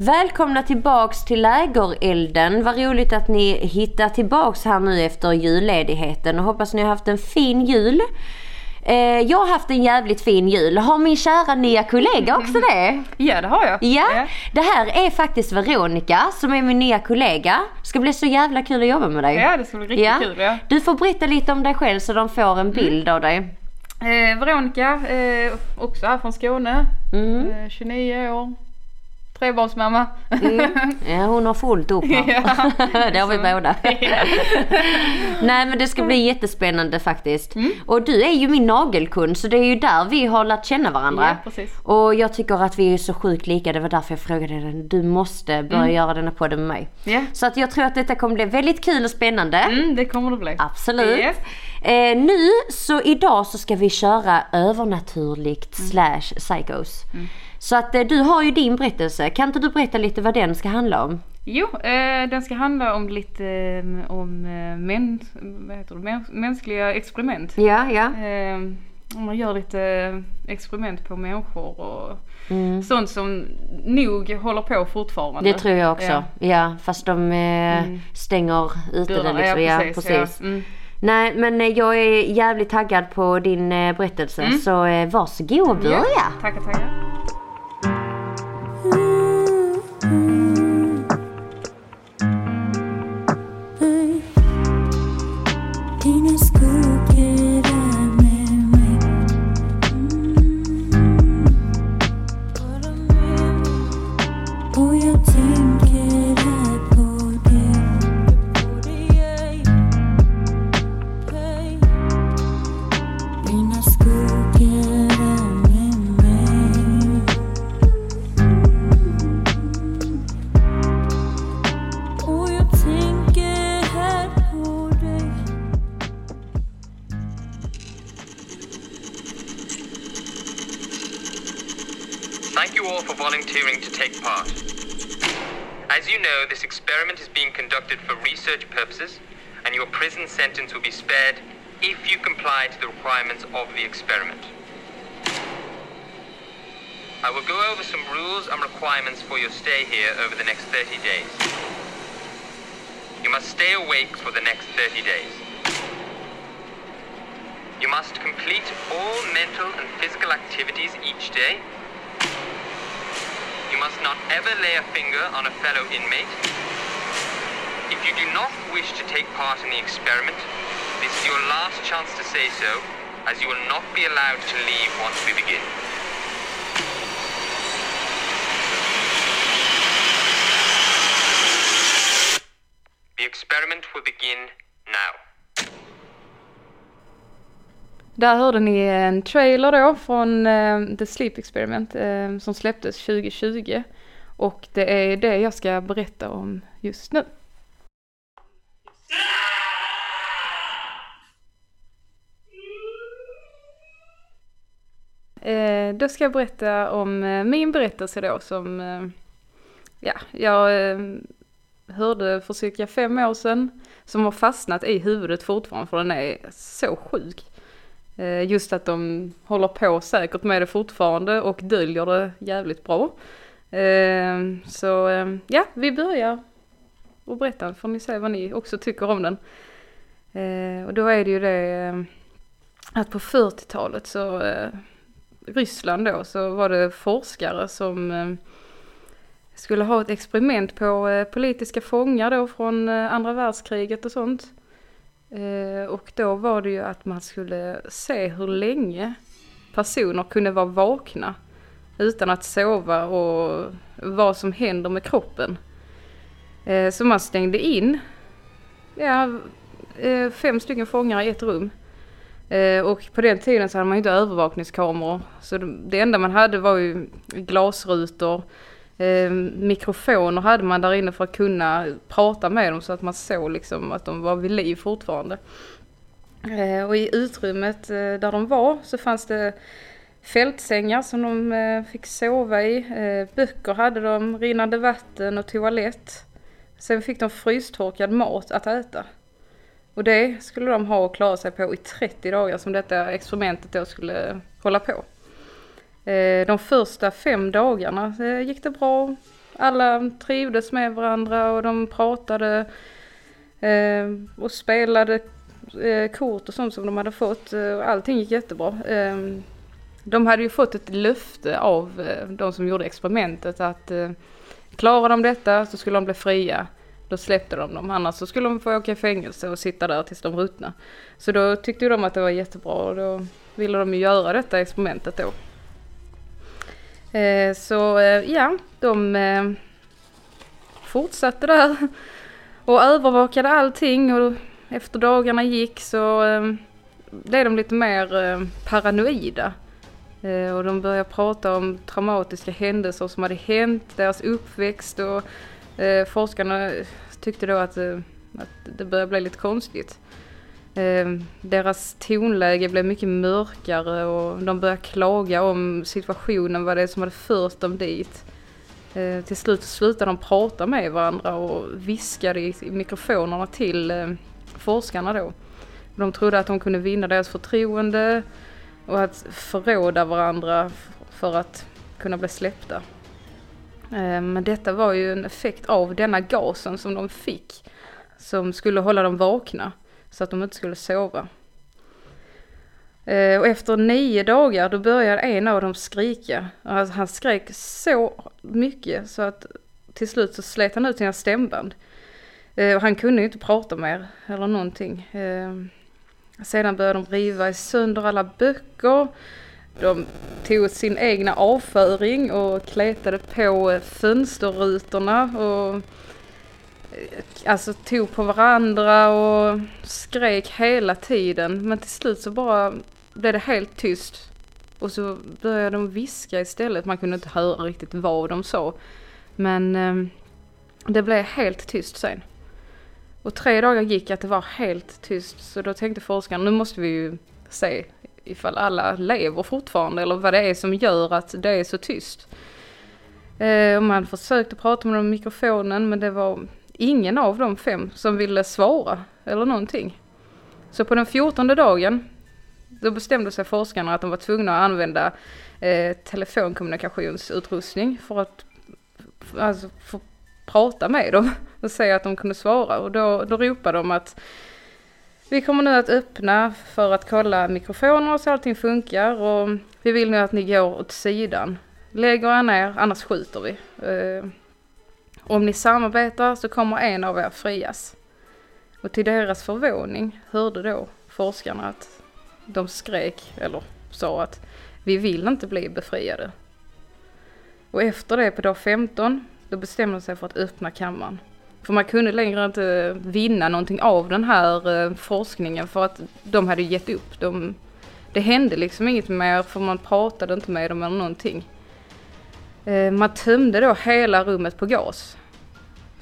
Välkomna tillbaks till lägerelden. Vad roligt att ni hittar tillbaks här nu efter julledigheten och hoppas ni har haft en fin jul. Eh, jag har haft en jävligt fin jul. Har min kära nya kollega också det? Ja det har jag. Ja, det här är faktiskt Veronica som är min nya kollega. Ska bli så jävla kul att jobba med dig. Ja det ska bli riktigt kul ja. Du får berätta lite om dig själv så de får en bild av dig. Eh, Veronica, eh, också här från Skåne. Mm. Eh, 29 år. Trebarnsmamma. Mm. Ja, hon har fullt upp här. Ja. det har vi Så- båda. Nej men det ska bli jättespännande faktiskt. Mm. Och du är ju min nagelkund så det är ju där vi har lärt känna varandra. Ja. Och jag tycker att vi är så sjukt lika. Det var därför jag frågade dig. Du måste börja Mm. göra denna podden med mig. Ja. Så att jag tror att detta kommer bli väldigt kul och spännande. Mm, det kommer det bli. Absolut. Yes. Eh, nu så idag så ska vi köra övernaturligt Mm. slash psychos. Så att eh, du har ju din berättelse. Kan inte du berätta lite vad den ska handla om? Jo, eh, den ska handla om lite eh, om eh, män, det, mäns, mänskliga experiment. Ja, ja. Eh, om man gör lite experiment på människor och Mm. sånt som nog håller på fortfarande. Det tror jag också. Ja. Ja, fast de Mm. stänger ute det Dörrar, liksom. Ja, precis. precis. Ja. Nej, men eh, jag är jävligt taggad på din eh, berättelse. Mm. Så eh, varsågod och börja. Ja, tackar, tackar. As you know, this experiment is being conducted for research purposes, and your prison sentence will be spared if you comply to the requirements of the experiment. I will go over some rules and requirements for your stay here over the next 30 days. You must stay awake for the next 30 days. You must complete all mental and physical activities each day. You must not ever lay a finger on a fellow inmate. If you do not wish to take part in the experiment, this is your last chance to say so, as you will not be allowed to leave once we begin. The experiment will begin now. Där hörde ni en trailer då från eh, The Sleep Experiment eh, som släpptes 2020. Och det är det jag ska berätta om just nu. Eh, då ska jag berätta om eh, min berättelse då som, eh, ja, jag eh, hörde för cirka fem år sedan. Som har fastnat i huvudet fortfarande för den är så sjuk. Eh, just att de håller på säkert med det fortfarande och döljer det jävligt bra. Eh, så eh, ja, vi börjar och berättar får ni se vad ni också tycker om den. Och då är det ju det att på 40-talet så Ryssland då så var det forskare som skulle ha ett experiment på politiska fångar då från andra världskriget och sånt. Eh, och då var det ju att man skulle se hur länge personer kunde vara vakna utan att sova och vad som händer med kroppen. Eh, så man stängde in ja, eh, fem stycken fångar i ett rum. Och på den tiden så hade man ju inte övervakningskameror. Så det enda man hade var ju glasrutor. Eh, mikrofoner hade man där inne för att kunna prata med dem så att man såg liksom att de var vid liv fortfarande. Eh, och i utrymmet eh, där de var så fanns det fältsängar som de eh, fick sova i. Ehm, böcker hade de, rinnande vatten och toalett. Sen fick de frystorkad mat att äta. Och det skulle de ha och klara sig på i 30 dagar som detta experimentet då skulle hålla på. Eh, de första fem dagarna eh, gick det bra. alla trivdes med varandra och de pratade eh, och spelade kort och sånt som de hade fått. Allting gick jättebra. Ehm, de hade ju fått ett löfte av de som gjorde experimentet att klarar de detta så skulle de bli fria. Då släppte de dem, annars så skulle de få åka i fängelse och sitta där tills de ruttnade. Så då tyckte de att det var jättebra och då ville de ju göra detta experimentet då. Eh, så eh, ja, de eh, fortsatte där och övervakade allting och efter dagarna gick så eh, blev de lite mer eh, paranoida. Eh, och de började prata om traumatiska händelser som hade hänt, deras uppväxt och forskarna tyckte då att, att det började bli lite konstigt. Ehm, deras tonläge blev mycket mörkare och de började klaga om situationen, vad det är som hade fört dem dit. Ehm, till slut slutade de prata med varandra och viskade i, mikrofonerna till ehm, forskarna då. De trodde att de kunde vinna deras förtroende och att förråda varandra för att kunna bli släppta. Men detta var ju en effekt av denna gasen som de fick som skulle hålla dem vakna så att de inte skulle sova. Eh, och efter nio dagar då började en av dem skrika. Alltså, han skrek så mycket så att till slut så slet han ut sina stämband. Eh, och han kunde ju inte prata mer eller någonting. Eh, sedan började de riva sönder alla böcker. De tog sin egna avföring och kletade på fönsterrutorna och Eh, alltså tog på varandra och skrek hela tiden. Men till slut så bara blev det helt tyst. Och så började de viska istället. Man kunde inte höra riktigt vad de sa. Men eh, det blev helt tyst sen. Och tre dagar gick att det var helt tyst. Så då tänkte forskaren, nu måste vi ju se ifall alla lever fortfarande eller vad det är som gör att det är så tyst. Eh, och man försökte prata med dem i mikrofonen men det var ingen av de fem som ville svara eller någonting. Så på den fjortonde dagen då bestämde sig forskarna att de var tvungna att använda eh, telefonkommunikationsutrustning för att alltså, få prata med dem och säga att de kunde svara. Och då, då ropade de att vi kommer nu att öppna för att kolla mikrofoner så allting funkar och vi vill nu att ni går åt sidan. Lägg er ner, annars skjuter vi. Eh, om ni samarbetar så kommer en av er frias. Och till deras förvåning hörde då forskarna att de skrek, eller sa att vi vill inte bli befriade. Och efter det på dag 15, då bestämde de sig för att öppna kammaren. För man kunde längre inte vinna någonting av den här eh, forskningen för att de hade gett upp. De, det hände liksom inget mer för man pratade inte med dem eller någonting. Eh, man tömde då hela rummet på gas.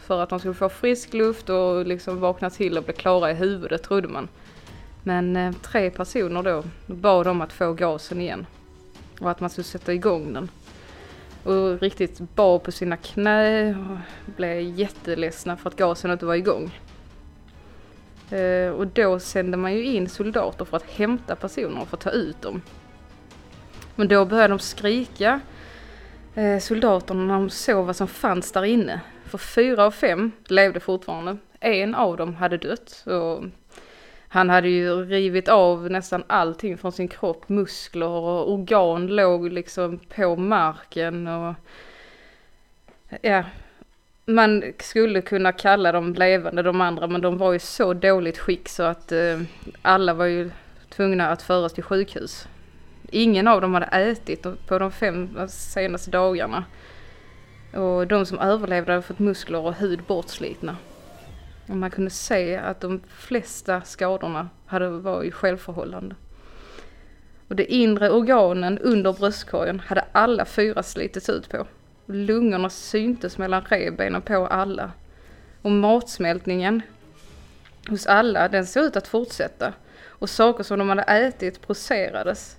För att de skulle få frisk luft och liksom vakna till och bli klara i huvudet trodde man. Men eh, tre personer då bad om att få gasen igen. Och att man skulle sätta igång den. Och riktigt bad på sina knä och blev jätteledsna för att gasen inte var igång. Eh, och då sände man ju in soldater för att hämta personer och för att ta ut dem. Men då började de skrika, eh, soldaterna, när de såg vad som fanns där inne. För fyra av fem levde fortfarande. En av dem hade dött. Och han hade ju rivit av nästan allting från sin kropp, muskler och organ låg liksom på marken och ja, man skulle kunna kalla dem levande de andra men de var i så dåligt skick så att eh, alla var ju tvungna att föras till sjukhus. Ingen av dem hade ätit på de fem senaste dagarna. Och de som överlevde hade fått muskler och hud bortslitna. Och man kunde se att de flesta skadorna hade varit självförhållande. Och de inre organen under bröstkorgen hade alla fyra slitits ut på. Lungorna syntes mellan revbenen på alla. Och matsmältningen hos alla, den såg ut att fortsätta. Och saker som de hade ätit procerades.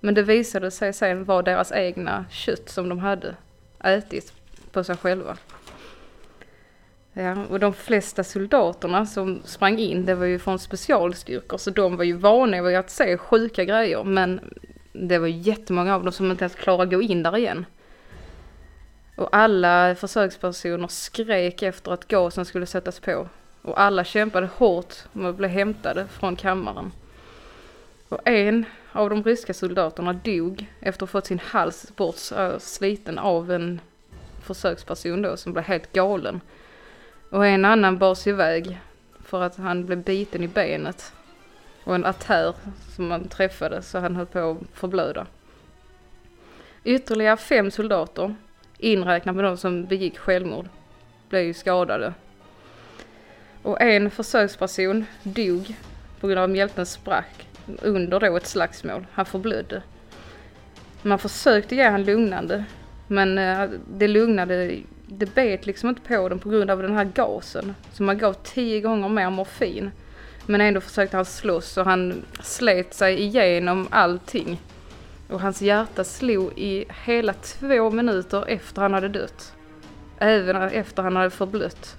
Men det visade sig sen vara deras egna kött som de hade ätit på sig själva. Ja, och de flesta soldaterna som sprang in, det var ju från specialstyrkor, så de var ju vana vid att se sjuka grejer, men det var jättemånga av dem som inte ens klarade att gå in där igen. Och alla försökspersoner skrek efter att gasen skulle sättas på. Och alla kämpade hårt med att bli hämtade från kammaren. Och en av de ryska soldaterna dog efter att ha fått sin hals bort äh, sliten av en försöksperson då som blev helt galen. Och en annan bars iväg för att han blev biten i benet. Och en artär som han träffade så han höll på att förblöda. Ytterligare fem soldater, inräknat med de som begick självmord, blev ju skadade. Och en försöksperson dog på grund av att mjälten sprack under då ett slagsmål. Han förblödde. Man försökte ge han lugnande men eh, det lugnade, det bet liksom inte på den på grund av den här gasen. Så man gav tio gånger mer morfin. Men ändå försökte han slåss och han slet sig igenom allting. Och hans hjärta slog i hela två minuter efter han hade dött. Även efter han hade förblött.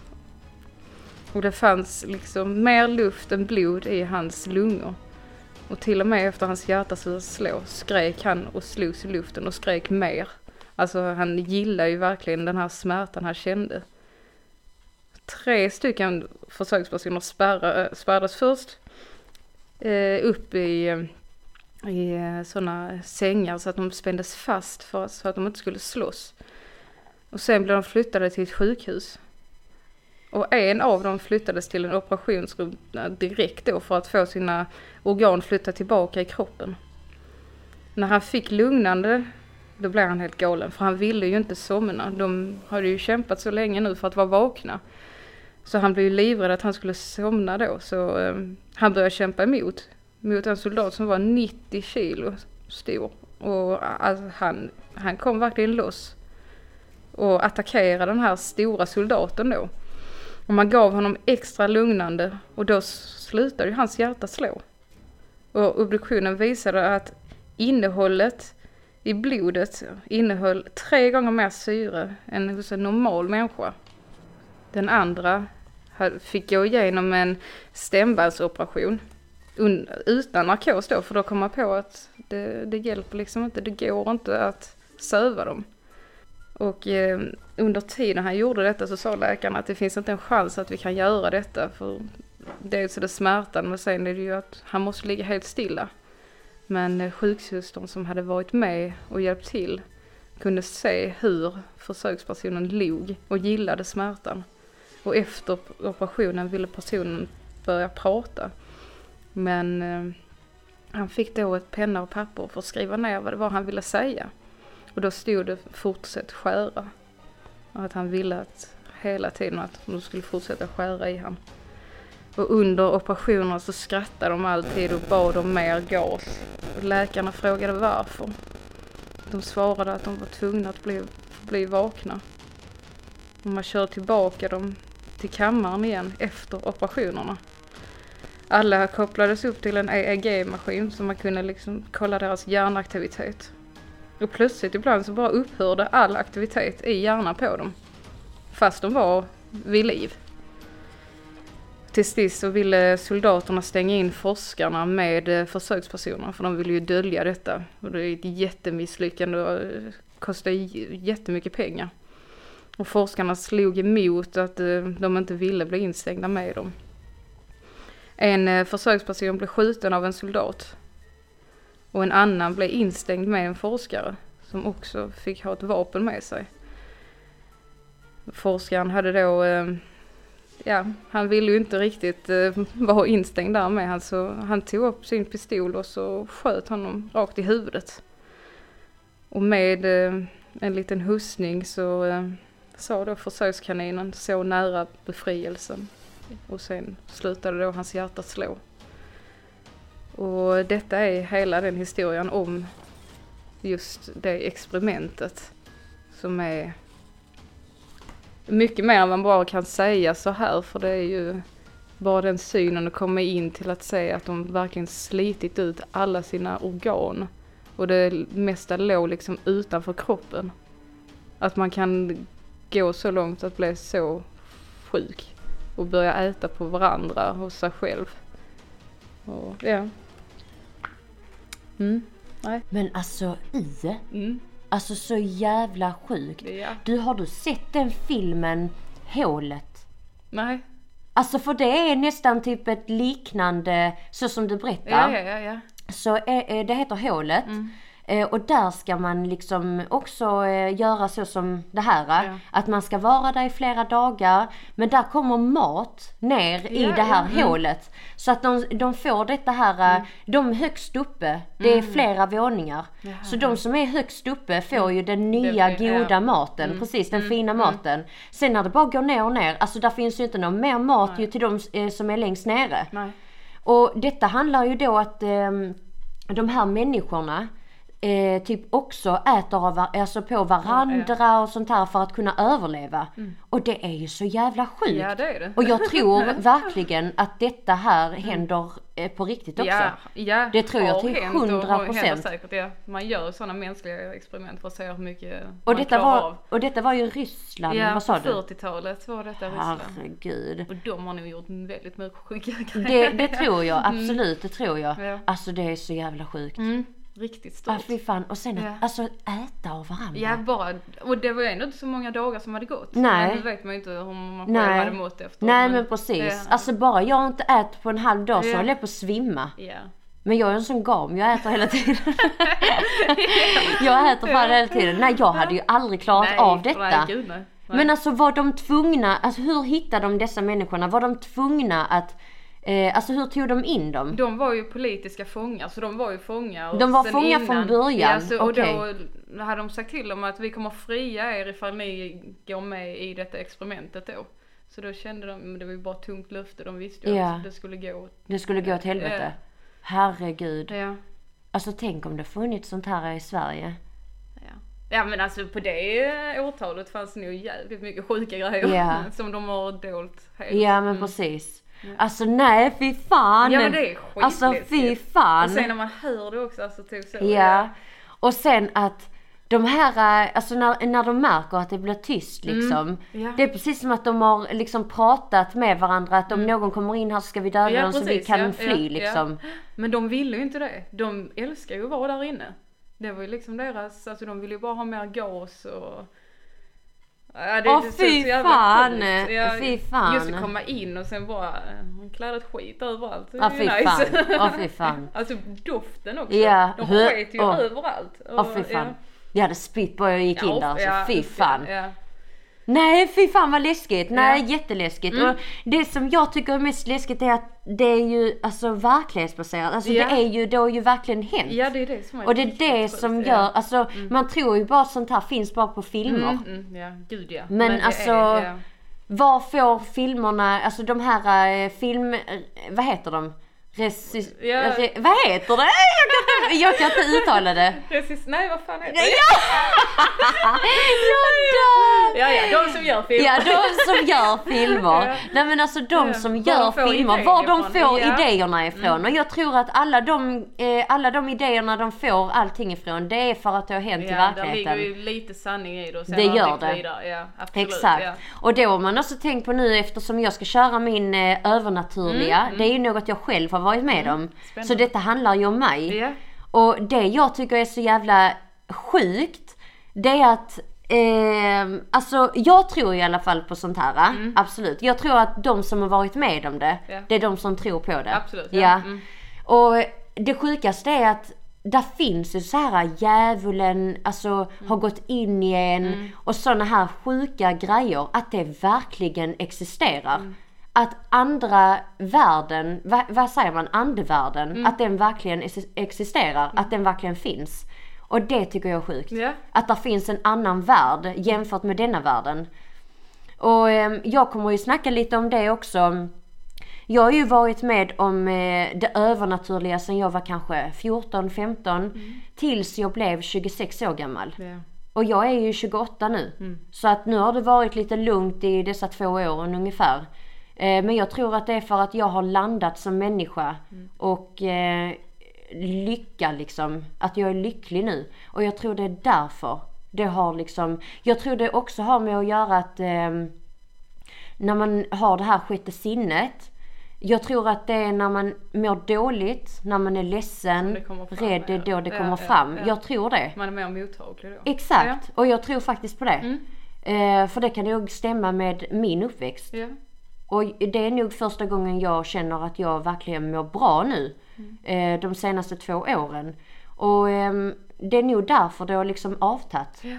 Och det fanns liksom mer luft än blod i hans lungor. Och till och med efter hans hjärta slutade slå skrek han och slogs i luften och skrek mer. Alltså han gillade ju verkligen den här smärtan han kände. Tre stycken försökspersoner spärra, spärrades först eh, upp i, eh, i eh, sådana sängar så att de spändes fast för, så att de inte skulle slåss. Och sen blev de flyttade till ett sjukhus. Och en av dem flyttades till en operationsrum eh, direkt då för att få sina organ flyttade tillbaka i kroppen. När han fick lugnande då blev han helt galen för han ville ju inte somna. De hade ju kämpat så länge nu för att vara vakna. Så han blev ju livrädd att han skulle somna då så eh, han började kämpa emot. Mot en soldat som var 90 kilo stor. Och alltså, han, han kom verkligen loss. Och attackerade den här stora soldaten då. Och man gav honom extra lugnande och då slutade ju hans hjärta slå. Och obduktionen visade att innehållet i blodet innehöll tre gånger mer syre än hos en normal människa. Den andra fick gå igenom en stämbandsoperation utan narkos då, för då kom man på att det, det hjälper liksom inte, det går inte att söva dem. Och eh, under tiden han gjorde detta så sa läkaren att det finns inte en chans att vi kan göra detta för dels är det smärtan men sen är det ju att han måste ligga helt stilla. Men sjuksystern som hade varit med och hjälpt till kunde se hur försökspersonen log och gillade smärtan. Och efter operationen ville personen börja prata. Men eh, han fick då ett penna och papper för att skriva ner vad det var han ville säga. Och då stod det fortsätt skära. Och att han ville att hela tiden att de skulle fortsätta skära i han. Och under operationen så skrattade de alltid och bad om mer gas. Och läkarna frågade varför. De svarade att de var tvungna att bli, bli vakna. Och man körde tillbaka dem till kammaren igen efter operationerna. Alla kopplades upp till en EEG-maskin så man kunde liksom kolla deras hjärnaktivitet. Och plötsligt ibland så bara upphörde all aktivitet i hjärnan på dem. Fast de var vid liv. Till sist så ville soldaterna stänga in forskarna med försökspersonerna försökspersoner för de ville ju dölja detta. Och det är ett jättemisslyckande och eh, kostar jättemycket pengar. Och forskarna slog emot att eh, de inte ville bli instängda med dem. En försöksperson blev skjuten av en soldat. Och en annan blev instängd med en forskare som också fick ha ett vapen med sig. Forskaren hade då ja, han ville ju inte riktigt eh, vara instängd där med han så han tog upp sin pistol och så sköt honom rakt i huvudet. Och med eh, en liten hussning så eh, sa då försökskaninen så nära befrielsen. Och sen slutade då hans hjärta slå. Och detta är hela den historien om just det experimentet som är mycket mer än man bara kan säga så här för det är ju bara den synen att komma in till att se att de verkligen slitit ut alla sina organ och det mesta låg liksom utanför kroppen. Att man kan gå så långt att bli så sjuk och börja äta på varandra och sig själv. Och, ja. Mm. Nej. Men alltså i, Mm. Alltså så jävla sjukt. Ja. Du, har du sett den filmen Hålet? Nej. Alltså för det är nästan typ ett liknande, så som du berättar. Ja, ja, ja, ja. Så eh, eh, det heter Hålet. Eh, och där ska man liksom också eh, göra så som det här. Ja. Att man ska vara där i flera dagar. Men där kommer mat ner i Ja, det här ja, mm. hålet. Så att de, de får detta här, eh, de högst uppe, det Mm. är flera våningar. Så de som är högst uppe får ju den nya ja. goda maten, precis den fina maten. Sen när det bara går ner och ner, alltså där finns ju inte någon mer mat ju till de eh, som är längst nere. Nej. Och detta handlar ju då att ehm, de här människorna eh, typ också äter av, alltså på varandra och sånt här för att kunna överleva. Och det är ju så jävla sjukt. Mm. Ja, det är det. Och jag tror verkligen att detta här händer eh, på riktigt också. Ja, ja, Det tror jag till 100%. händer säkert, ja. Man gör sådana mänskliga experiment för att se hur mycket Och man detta, klarar var, av. och detta var ju Ryssland, Ja, vad sa du? 40-talet var detta Ryssland. Herregud. Och de har nog gjort väldigt mycket sjuka Det, grejer. det tror jag, absolut det tror jag. Ja. Alltså det är så jävla sjukt. Riktigt stort. Ah, fy fan. Och sen att Ja. alltså, äta av varandra. Ja, bara, och det var ju ändå inte så många dagar som hade gått. Nej. Men nu vet man ju inte hur man själv Nej. hade mått efter. Nej men precis. Ja. Alltså bara jag inte äter på en halv dag så Ja. håller jag på att svimma. Ja. Men jag är en sån gam, jag äter hela tiden. jag äter fan hela tiden. Nej jag hade ju aldrig klarat Nej, av Nej, detta. gud, nej. Nej. Men alltså var de tvungna, alltså hur hittade de dessa människorna? Var de tvungna att, eh, alltså hur tog de in dem? De var ju politiska fångar, så de var ju fångar. De var fångar från början, Ja, så, och okej. då hade de sagt till dem att vi kommer fria er ifall ni går med i detta experimentet då. Så då kände de, men det var ju bara tungt löfte, de visste ju Ja. att det skulle gå. Det skulle gå åt helvete. Ja. Herregud. Ja. Alltså tänk om det funnits sånt här i Sverige. Ja. men alltså på det årtalet fanns det nog jävligt mycket sjuka grejer Ja. som de har dolt helt. Ja men precis. Alltså nej fy fan. Ja men det är Alltså fy skitläskigt. fan. Och sen när man hör det också, alltså typ så. Ja. Och sen att de här, eh, alltså när, när de märker att det blir tyst liksom. Mm. Ja. Det är precis som att de har liksom pratat med varandra att om någon kommer in här så ska vi döda Mm. Ja, dem så vi precis, kan ja, fly liksom. Men de ville ju inte det. De älskar ju att vara där inne. Det var ju liksom deras, alltså de ville ju bara ha mer gas och Ja, det, Åh, det fy så fan, sjukt. fy fan. Just att komma in och sen bara eh, kladdat skit överallt. Det Ja, ju fy nice. fan. Åh, fy fan. alltså doften också. Ja, De sket ju åh. överallt. Åh fy fan. Jag hade spytt bara jag gick in där alltså. fy usch, fan. Ja, Nej fy fan vad läskigt. Nej Ja. Mm. jätteläskigt. Och det som jag tycker är mest läskigt är att det är ju alltså verklighetsbaserat. Alltså Ja. det är ju, det har ju verkligen hänt. ja, det är det som är Och det är det som ja. gör, alltså man tror ju bara att sånt här finns bara på filmer. Mm, mm, ja, gud ja. Men, det alltså, är- ja. var får filmerna, alltså de här eh, film, eh, vad heter de? Resi- Ja. re, vad heter det? Jag kan, jag kan inte uttala det. Precis, nej vad fan heter det? ja! jag dör! Ja, ja, de som gör film. Ja, de som gör filmer. Ja. Nej men alltså de Ja, som gör de filmer, var de får Ja. Mm. idéerna ifrån. Och jag tror att alla de, eh, alla de idéerna de får allting ifrån, det är för att det har hänt i Ja, där verkligheten. ligger ju lite sanning i det och sen Det gör det. Vidare. Ja, absolut. Exakt. Ja. Och då har man också tänkt på nu eftersom jag ska köra min eh, övernaturliga. Det är ju något jag själv har varit med om. Mm, Spännande. Så detta handlar ju om mig. Ja. Och det jag tycker är så jävla sjukt, det är att Eh, alltså jag tror i alla fall på sånt här. Absolut. Jag tror att de som har varit med om det, Mm. Ja. det är de som tror på det. Absolut, ja. Ja. Mm. Och det sjukaste är att där finns ju så här djävulen alltså Mm. har gått in i en och såna här sjuka grejer att det verkligen existerar. Mm. Att andra världen, vad, vad säger man, andevärlden, Mm. att den verkligen ex- existerar, att den verkligen finns. Och det tycker jag är sjukt. Ja. Att det finns en annan värld jämfört med denna världen. Och eh, jag kommer ju snacka lite om det också. Jag har ju varit med om eh, det övernaturliga sedan jag var kanske 14-15 tills jag blev 26 år gammal. Ja. Och jag är ju 28 nu. Så att nu har det varit lite lugnt i dessa två åren ungefär. Eh, men jag tror att det är för att jag har landat som människa och eh, lycka liksom. Att jag är lycklig nu. Och jag tror det är därför. Det har liksom, jag tror det också har med att göra att ehm, när man har det här sjätte sinnet Jag tror att det är när man mår dåligt, när man är ledsen, rädd, det är då det kommer ja, fram. ja. Jag tror det. Man är mer mottaglig då. Exakt, och jag tror faktiskt på det. Mm. Eh, för det kan nog stämma med min uppväxt. Ja. Och det är nog första gången jag känner att jag verkligen mår bra nu. Eh, de senaste två åren. Och ehm, det är nog därför det har liksom avtagit. Ja.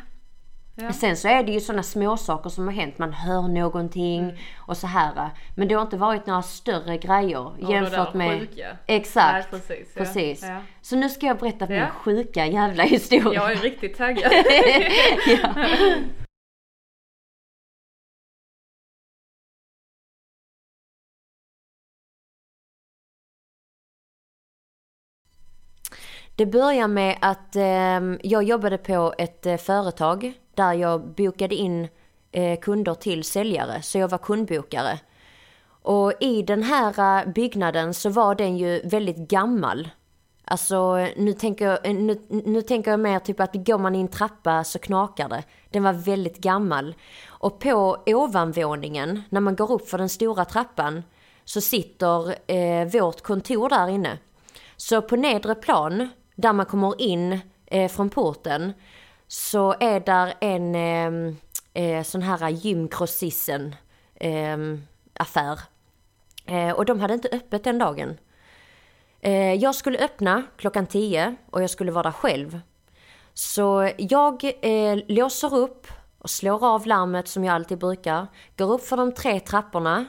Ja. Sen så är det ju sådana små saker som har hänt. Man hör någonting Mm. och så här. Men det har inte varit några större grejer det jämfört där med... sjuka. Exakt. Nej, precis, ja. precis. Ja. Så nu ska jag berätta min Ja. sjuka jävla historia. Jag är riktigt taggad. Det börjar med att eh, jag jobbade på ett eh, företag där jag bokade in eh, kunder till säljare, så jag var kundbokare. Och i den här eh, byggnaden så var den ju väldigt gammal. Alltså nu tänker, jag, eh, nu, nu tänker jag mer typ att går man i en trappa så knakar det. Den var väldigt gammal. Och på ovanvåningen, när man går upp för den stora trappan, så sitter eh, vårt kontor där inne. Så på nedre plan, där man kommer in eh, från porten, så är där en eh, eh, sån här gymgrossisten eh, affär. Eh, och de hade inte öppet den dagen. Eh, jag skulle öppna klockan 10 och jag skulle vara där själv. Så jag eh, låser upp och slår av larmet som jag alltid brukar. Går upp för de tre trapporna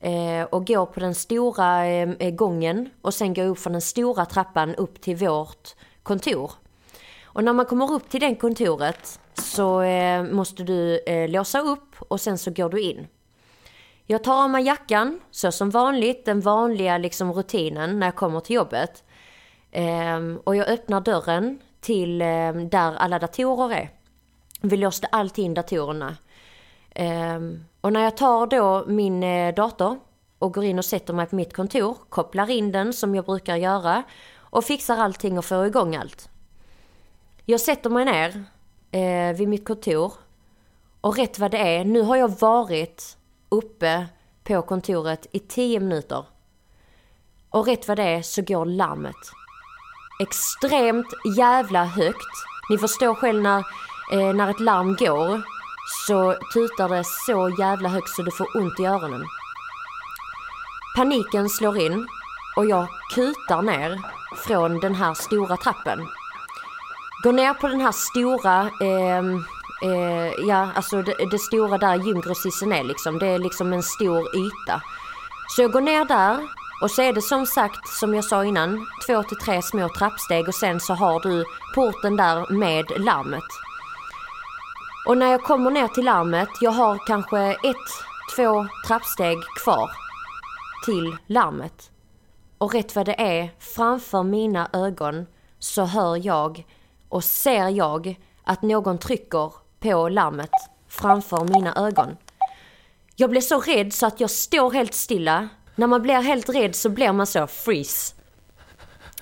eh, och går på den stora eh, eh gången och sen går upp för den stora trappan upp till vårt kontor. Och när man kommer upp till det kontoret så eh, måste du eh, låsa upp och sen så går du in. Jag tar av mig jackan, så som vanligt, den vanliga liksom rutinen när jag kommer till jobbet. Ehm, och jag öppnar dörren till ehm, där alla datorer är. Vi låste alltid in datorerna. Ehm, och när jag tar då min eh, dator och går in och sätter mig på mitt kontor, kopplar in den som jag brukar göra och fixar allting och får igång allt. Jag sätter mig ner eh, vid mitt kontor och rätt vad det är, nu har jag varit uppe på kontoret i 10 minuter. Och rätt vad det är så går larmet. Extremt jävla högt. Ni förstår själv när, eh, när ett larm går så tutar det så jävla högt så du får ont i öronen. Paniken slår in och jag kutar ner från den här stora trappen. Går ner på den här stora, eh, eh, ja alltså det, det stora där gymgrossisten är liksom. Det är liksom en stor yta. Så jag går ner där och så är det som sagt, som jag sa innan, två till tre små trappsteg och sen så har du porten där med larmet. Och när jag kommer ner till larmet, jag har kanske ett, två trappsteg kvar till larmet. Och rätt vad det är, framför mina ögon så hör jag och ser jag att någon trycker på larmet framför mina ögon. Jag blir så rädd så att jag står helt stilla. När man blir helt rädd så blir man så freeze.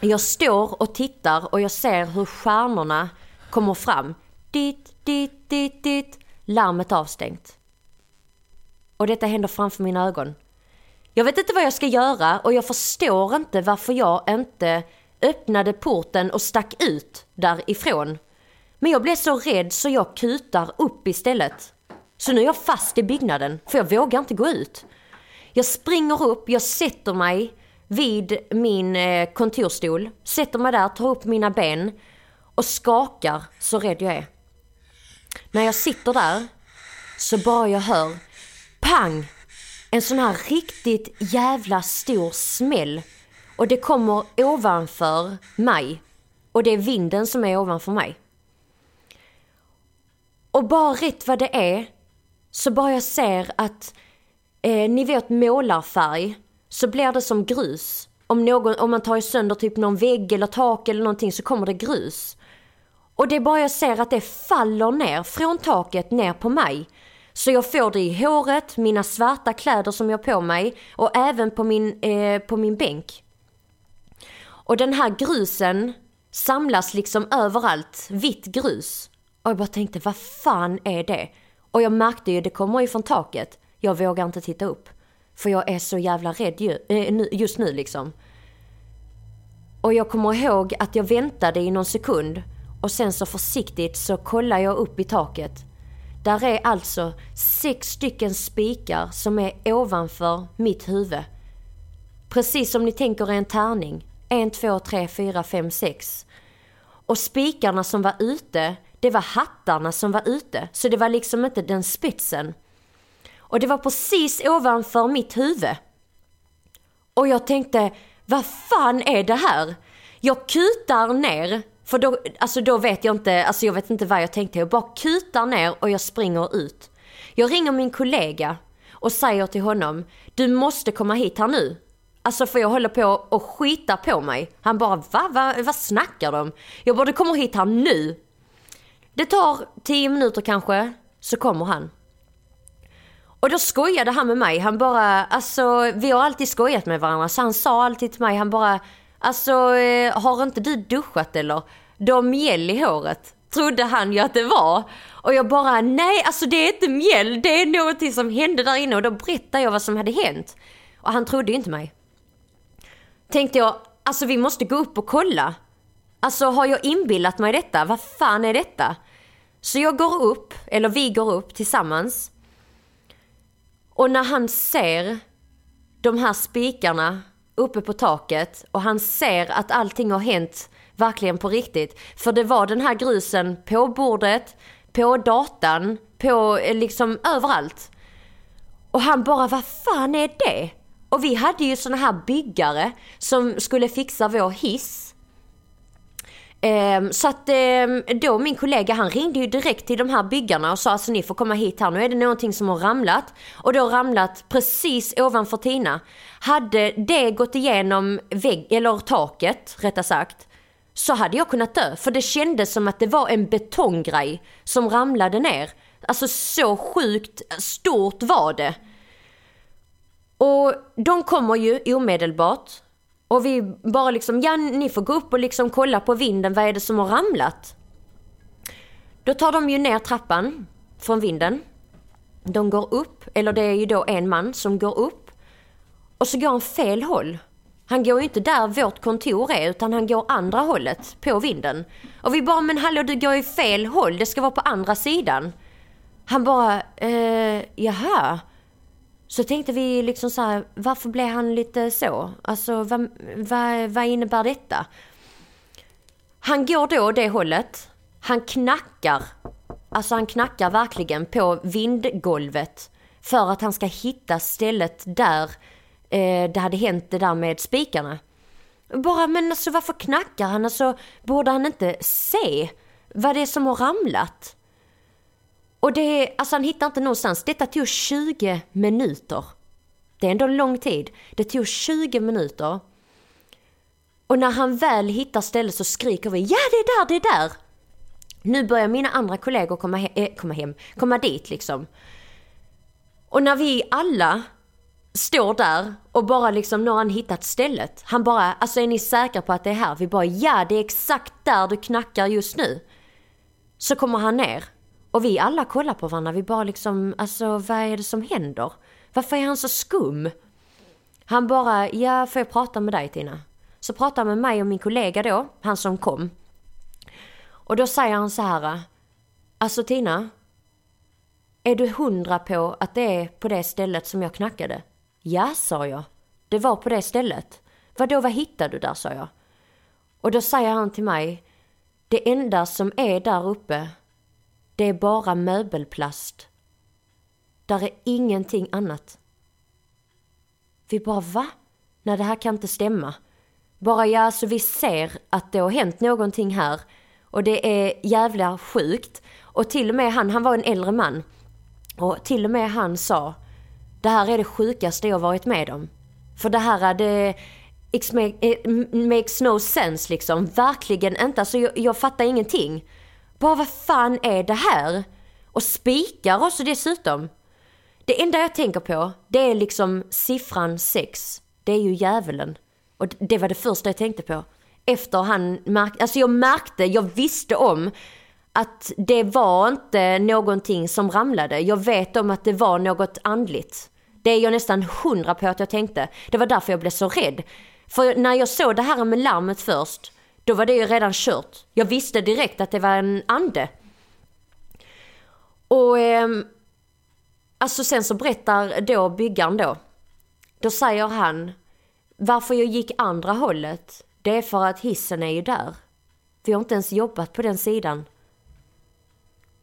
Jag står och tittar och jag ser hur stjärnorna kommer fram. Dit, dit, dit, dit. Larmet avstängt. Och detta händer framför mina ögon. Jag vet inte vad jag ska göra och jag förstår inte varför jag inte öppnade porten och stack ut därifrån. Men jag blev så rädd så jag kutar upp istället. Så nu är jag fast i byggnaden för jag vågar inte gå ut. Jag springer upp, jag sätter mig vid min eh, kontorstol, sätter mig där, tar upp mina ben och skakar så rädd jag är. När jag sitter där så bara jag hör pang! En sån här riktigt jävla stor smäll. Och det kommer ovanför mig. Och det är vinden som är ovanför mig. Och bara rätt vad det är så bara jag ser att eh, ni vet målarfärg så blir det som grus. Om, någon, om man tar sönder typ någon vägg eller tak eller någonting så kommer det grus. Och det är bara jag ser att det faller ner från taket ner på mig. Så jag får det i håret, mina svarta kläder som jag har på mig och även på min, eh, på min bänk. Och den här grusen samlas liksom överallt, vitt grus. Och jag bara tänkte, vad fan är det? Och jag märkte ju, det kommer ju från taket. Jag vågar inte titta upp. För jag är så jävla rädd ju, eh, nu- just nu liksom. Och jag kommer ihåg att jag väntade i någon sekund och sen så försiktigt så kollar jag upp i taket. Där är alltså sex stycken spikar som är ovanför mitt huvud. Precis som ni tänker er en tärning. En, två, tre, fyra, fem, sex. Och spikarna som var ute, det var hattarna som var ute. Så det var liksom inte den spetsen. Och det var precis ovanför mitt huvud. Och jag tänkte, vad fan är det här? Jag kutar ner, för då, alltså då vet jag inte, alltså jag vet inte vad jag tänkte. Jag bara kutar ner och jag springer ut. Jag ringer min kollega och säger till honom, du måste komma hit här nu. Alltså för jag håller på att skita på mig. Han bara, va? va? Vad snackar de? Jag bara, du kommer hit här nu. Det tar tio minuter kanske, så kommer han. Och då skojade han med mig. Han bara, alltså vi har alltid skojat med varandra. Så han sa alltid till mig, han bara, alltså eh, har inte du duschat eller? Du har mjäll i håret. Trodde han ju att det var. Och jag bara, nej alltså det är inte mjäll. Det är någonting som hände där inne. Och då berättade jag vad som hade hänt. Och han trodde ju inte mig. Tänkte jag, alltså vi måste gå upp och kolla. Alltså har jag inbillat mig detta? Vad fan är detta? Så jag går upp, eller vi går upp tillsammans. Och när han ser de här spikarna uppe på taket och han ser att allting har hänt verkligen på riktigt. För det var den här grusen på bordet, på datan, på eh, liksom överallt. Och han bara, vad fan är det? Och vi hade ju såna här byggare som skulle fixa vår hiss. Ehm, så att ehm, då min kollega han ringde ju direkt till de här byggarna och sa alltså ni får komma hit här, nu är det någonting som har ramlat. Och då ramlat precis ovanför Tina. Hade det gått igenom vägg, eller taket rättare sagt, så hade jag kunnat dö. För det kändes som att det var en betonggrej som ramlade ner. Alltså så sjukt stort var det. Och de kommer ju omedelbart. Och vi bara liksom, ja ni får gå upp och liksom kolla på vinden, vad är det som har ramlat? Då tar de ju ner trappan från vinden. De går upp, eller det är ju då en man som går upp. Och så går han fel håll. Han går ju inte där vårt kontor är utan han går andra hållet på vinden. Och vi bara, men hallå du går ju fel håll, det ska vara på andra sidan. Han bara, eh, jaha. Så tänkte vi liksom så här, varför blev han lite så? Alltså vad, vad, vad innebär detta? Han går då det hållet. Han knackar. Alltså han knackar verkligen på vindgolvet. För att han ska hitta stället där eh, det hade hänt det där med spikarna. Bara, men alltså varför knackar han? Alltså borde han inte se vad det är som har ramlat? Och det, alltså han hittar inte någonstans. Detta tog 20 minuter. Det är ändå lång tid. Det tog 20 minuter. Och när han väl hittar stället så skriker vi ja det är där, det är där. Nu börjar mina andra kollegor komma, he- äh, komma hem, komma dit liksom. Och när vi alla står där och bara liksom, nu har han hittat stället. Han bara, alltså är ni säkra på att det är här? Vi bara, ja det är exakt där du knackar just nu. Så kommer han ner. Och vi alla kollar på varandra. Vi bara liksom, alltså vad är det som händer? Varför är han så skum? Han bara, ja får jag prata med dig Tina? Så pratar han med mig och min kollega då, han som kom. Och då säger han så här, alltså Tina, är du hundra på att det är på det stället som jag knackade? Ja, sa jag. Det var på det stället. Vadå, vad hittade du där, sa jag. Och då säger han till mig, det enda som är där uppe, det är bara möbelplast. Där är ingenting annat. Vi bara, va? Nej, det här kan inte stämma. Bara, ja, så vi ser att det har hänt någonting här. Och det är jävla sjukt. Och till och med han, han var en äldre man. Och till och med han sa, det här är det sjukaste jag varit med om. För det här, det it makes no sense liksom. Verkligen inte. Alltså jag, jag fattar ingenting. Bara vad fan är det här? Och spikar också dessutom. Det enda jag tänker på, det är liksom siffran 6. Det är ju djävulen. Och det var det första jag tänkte på. Efter han märkte, alltså jag märkte, jag visste om att det var inte någonting som ramlade. Jag vet om att det var något andligt. Det är jag nästan hundra på att jag tänkte. Det var därför jag blev så rädd. För när jag såg det här med larmet först, då var det ju redan kört. Jag visste direkt att det var en ande. Och eh, alltså sen så berättar då byggaren då. Då säger han, varför jag gick andra hållet, det är för att hissen är ju där. Vi har inte ens jobbat på den sidan.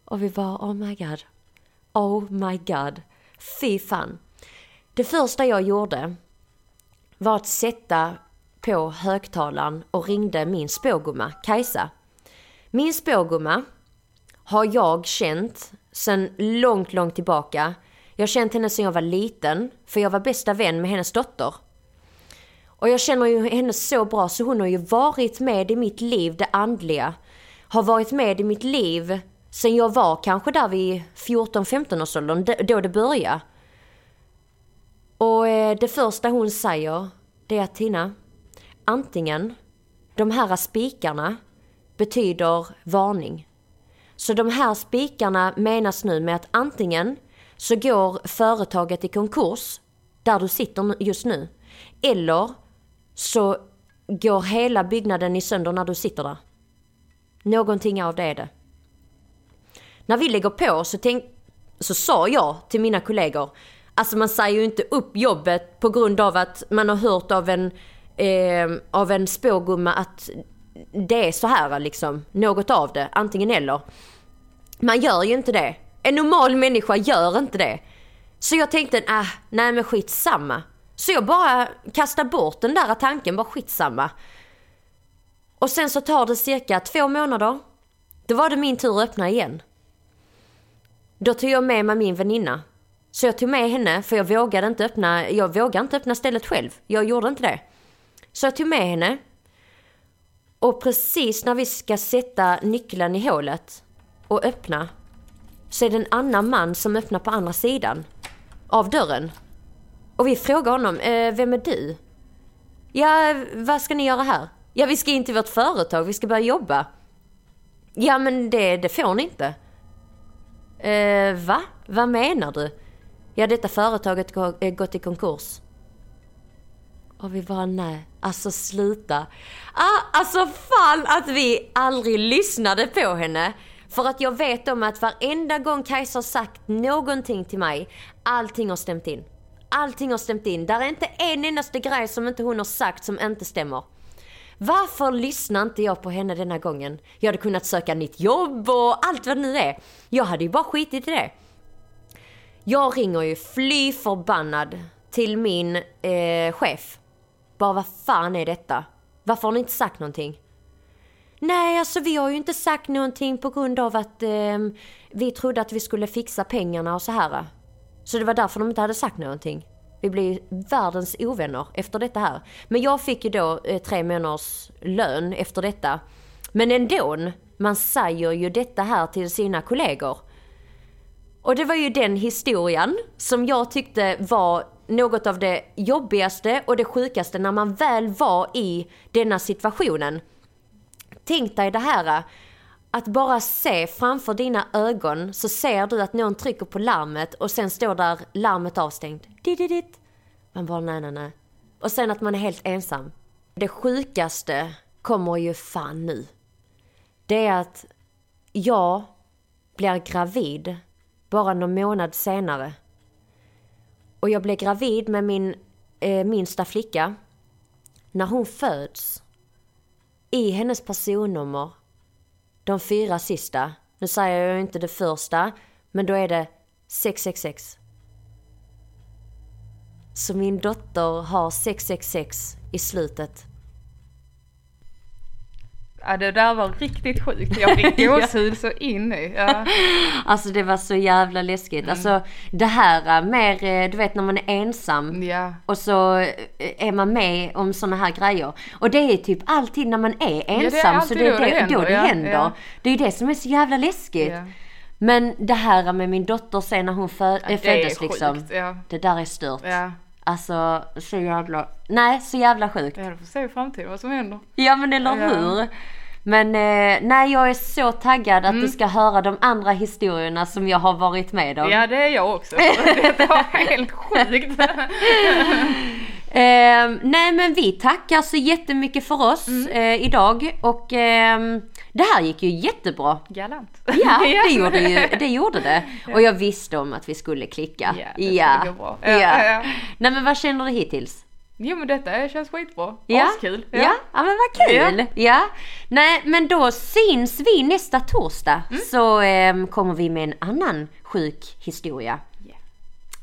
Och vi var, oh my god. Oh my god. Fy fan. Det första jag gjorde var att sätta på högtalaren och ringde min spågumma Kajsa. Min spågumma har jag känt sedan långt, långt tillbaka. Jag har känt henne sedan jag var liten, för jag var bästa vän med hennes dotter. Och jag känner ju henne så bra så hon har ju varit med i mitt liv, det andliga. Har varit med i mitt liv sen jag var kanske där vid 14-15 års åldern, då det började. Och eh, det första hon säger, det är att Tina, antingen de här spikarna betyder varning. Så de här spikarna menas nu med att antingen så går företaget i konkurs, där du sitter just nu, eller så går hela byggnaden i sönder när du sitter där. Någonting av det är det. När vi lägger på så, tänk, så sa jag till mina kollegor, alltså man säger ju inte upp jobbet på grund av att man har hört av en, eh, av en spågumma att det är så här liksom, något av det, antingen eller. Man gör ju inte det. En normal människa gör inte det. Så jag tänkte, ah, nej men skitsamma. Så jag bara kastade bort den där tanken, bara skitsamma. Och sen så tar det cirka två månader. Då var det min tur att öppna igen. Då tog jag med mig min väninna. Så jag tog med henne, för jag vågade inte öppna, jag vågade inte öppna stället själv. Jag gjorde inte det. Så jag tog med henne. Och precis när vi ska sätta nyckeln i hålet och öppna så är det en annan man som öppnar på andra sidan av dörren. Och vi frågar honom, eh, vem är du? Ja, vad ska ni göra här? Ja, vi ska in till vårt företag, vi ska börja jobba. Ja, men det, det får ni inte. Eh, va? Vad menar du? Ja, detta företaget har eh, gått i konkurs. Och vi bara nej, alltså sluta. Ah, alltså fan att vi aldrig lyssnade på henne. För att jag vet om att varenda gång Kajsa har sagt någonting till mig, allting har stämt in. Allting har stämt in. Där är inte en endaste grej som inte hon har sagt som inte stämmer. Varför lyssnar inte jag på henne denna gången? Jag hade kunnat söka nytt jobb och allt vad det nu är. Jag hade ju bara skitit i det. Jag ringer ju fly förbannad till min eh, chef. Bara vad fan är detta? Varför har ni inte sagt någonting? Nej, alltså vi har ju inte sagt någonting på grund av att eh, vi trodde att vi skulle fixa pengarna och så här. Så det var därför de inte hade sagt någonting. Vi blev världens ovänner efter detta här. Men jag fick ju då eh, tre månaders lön efter detta. Men ändå, man säger ju detta här till sina kollegor. Och det var ju den historien som jag tyckte var något av det jobbigaste och det sjukaste när man väl var i denna situationen. Tänk dig det här att bara se framför dina ögon så ser du att någon trycker på larmet och sen står där larmet avstängt. Dididit. Man bara nej, nej, nej. Och sen att man är helt ensam. Det sjukaste kommer ju fan nu. Det är att jag blir gravid bara någon månad senare. Och jag blev gravid med min eh, minsta flicka. När hon föds, i hennes personnummer, de fyra sista, nu säger jag inte det första, men då är det 666. Så min dotter har 666 i slutet. Ja det där var riktigt sjukt. Jag fick gåshud så in i. Ja. Alltså det var så jävla läskigt. Alltså det här äh, mer, eh, du vet när man är ensam ja. och så eh, är man med om såna här grejer. Och det är typ alltid när man är är ensam alltid så det är då det det, händer, då det ja, händer. ja. Det är ju det som är så jävla läskigt. Ja. Men det här med min dotter sen när hon fö- det är föddes sjukt, liksom. ja. Det där är stört. Ja. Alltså så jävla, nej så jävla sjukt. Ja, då får se i framtiden vad som händer. Ja men eller Ja. hur? Men eh, nej, jag är så taggad att du ska höra de andra historierna som jag har varit med om. Ja det är jag också. Det var helt sjukt. Eh, nej men vi tackar så jättemycket för oss Mm. eh, idag och ehm, det här gick ju jättebra. Galant. Ja, det gjorde, ju, det gjorde det. Och jag visste om att vi skulle klicka. Ja, det skulle gå bra. Ja. Ja, ja, ja. Nej men vad känner du hittills? Jo men detta känns skitbra. Ja, Askul. ja. ja, men vad kul! Ja. Nej men då syns vi nästa torsdag Mm. så ehm, kommer vi med en annan sjuk historia. Ja.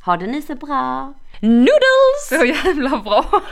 Ha det nu så bra! Noodles! Så jävla bra.